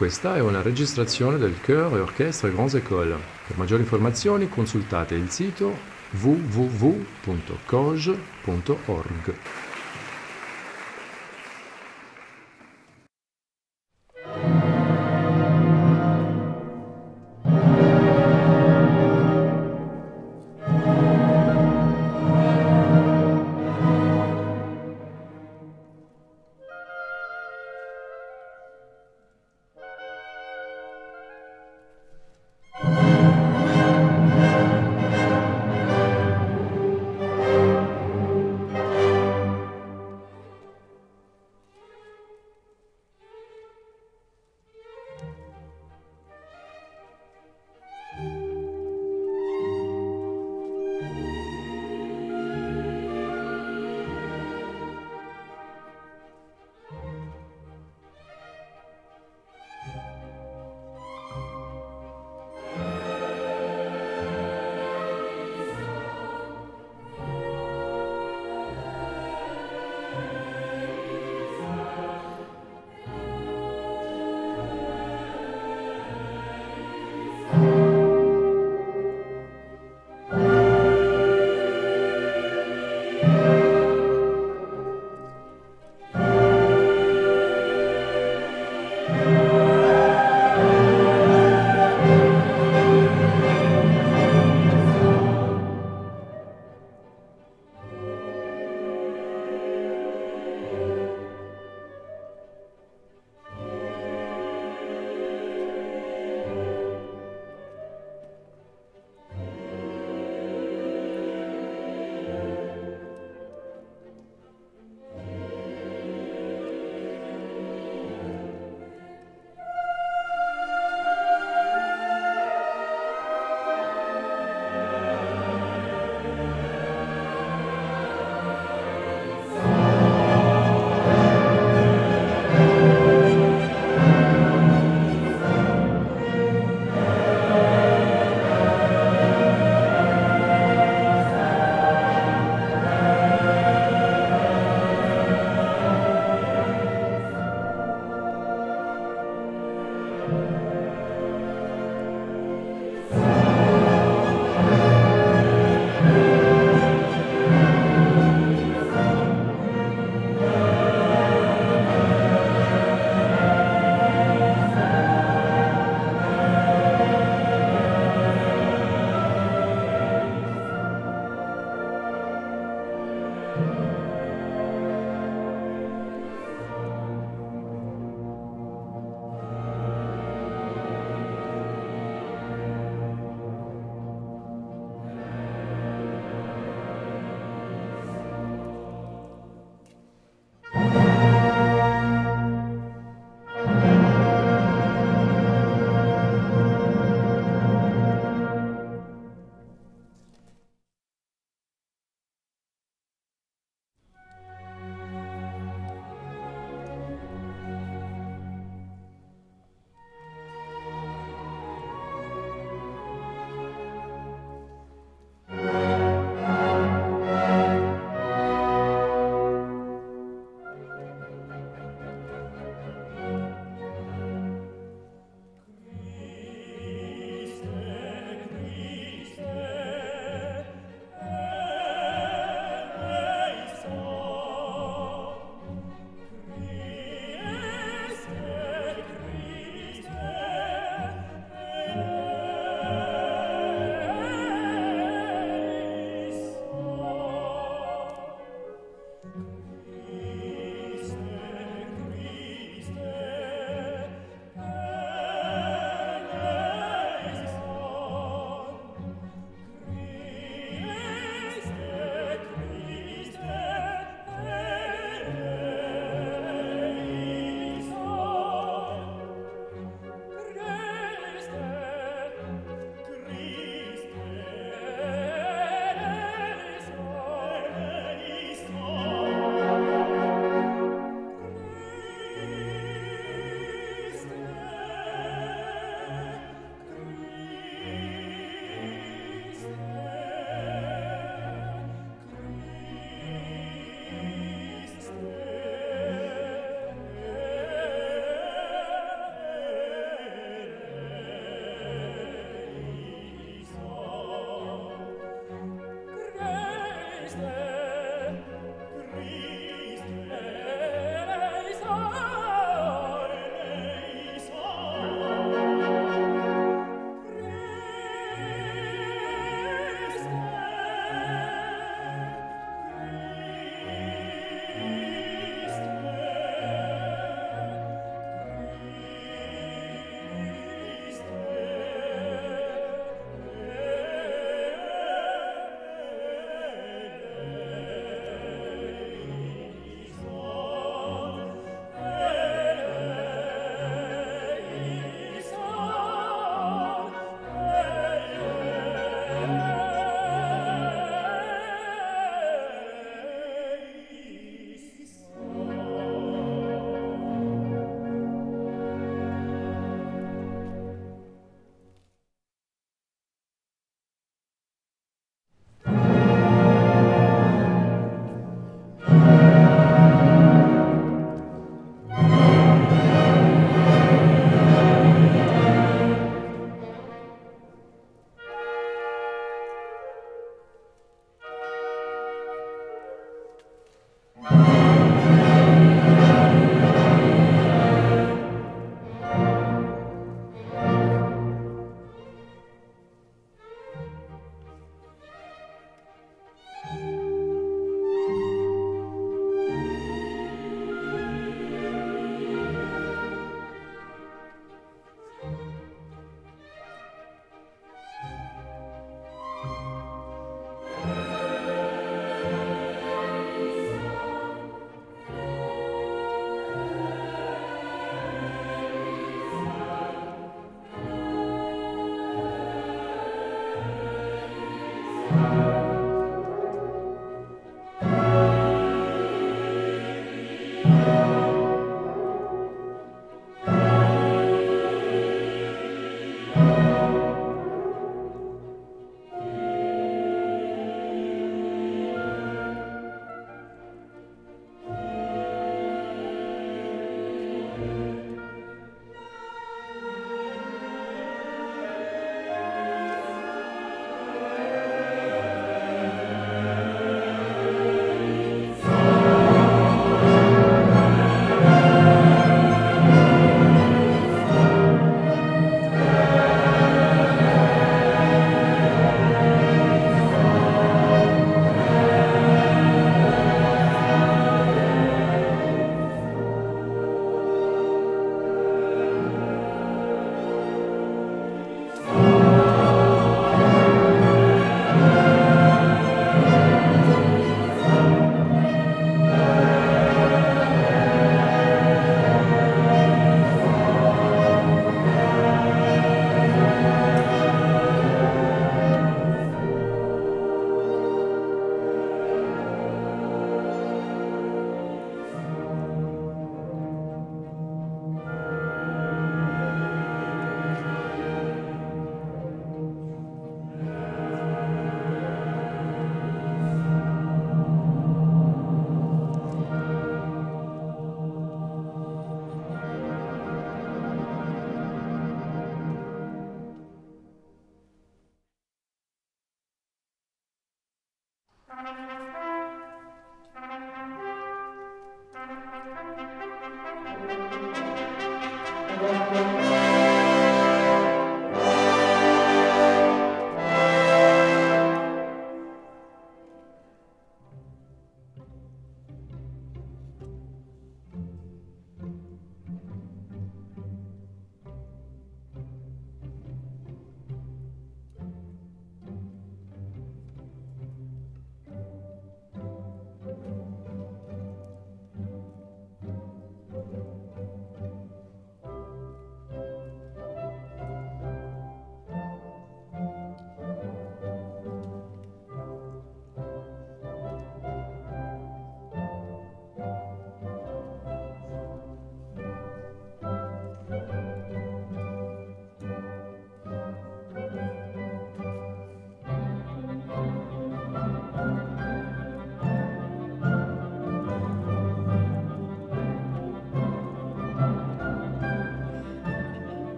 Questa è una registrazione del Chœur et Orchestre Grandes Écoles. Per maggiori informazioni consultate il sito www.coge.org.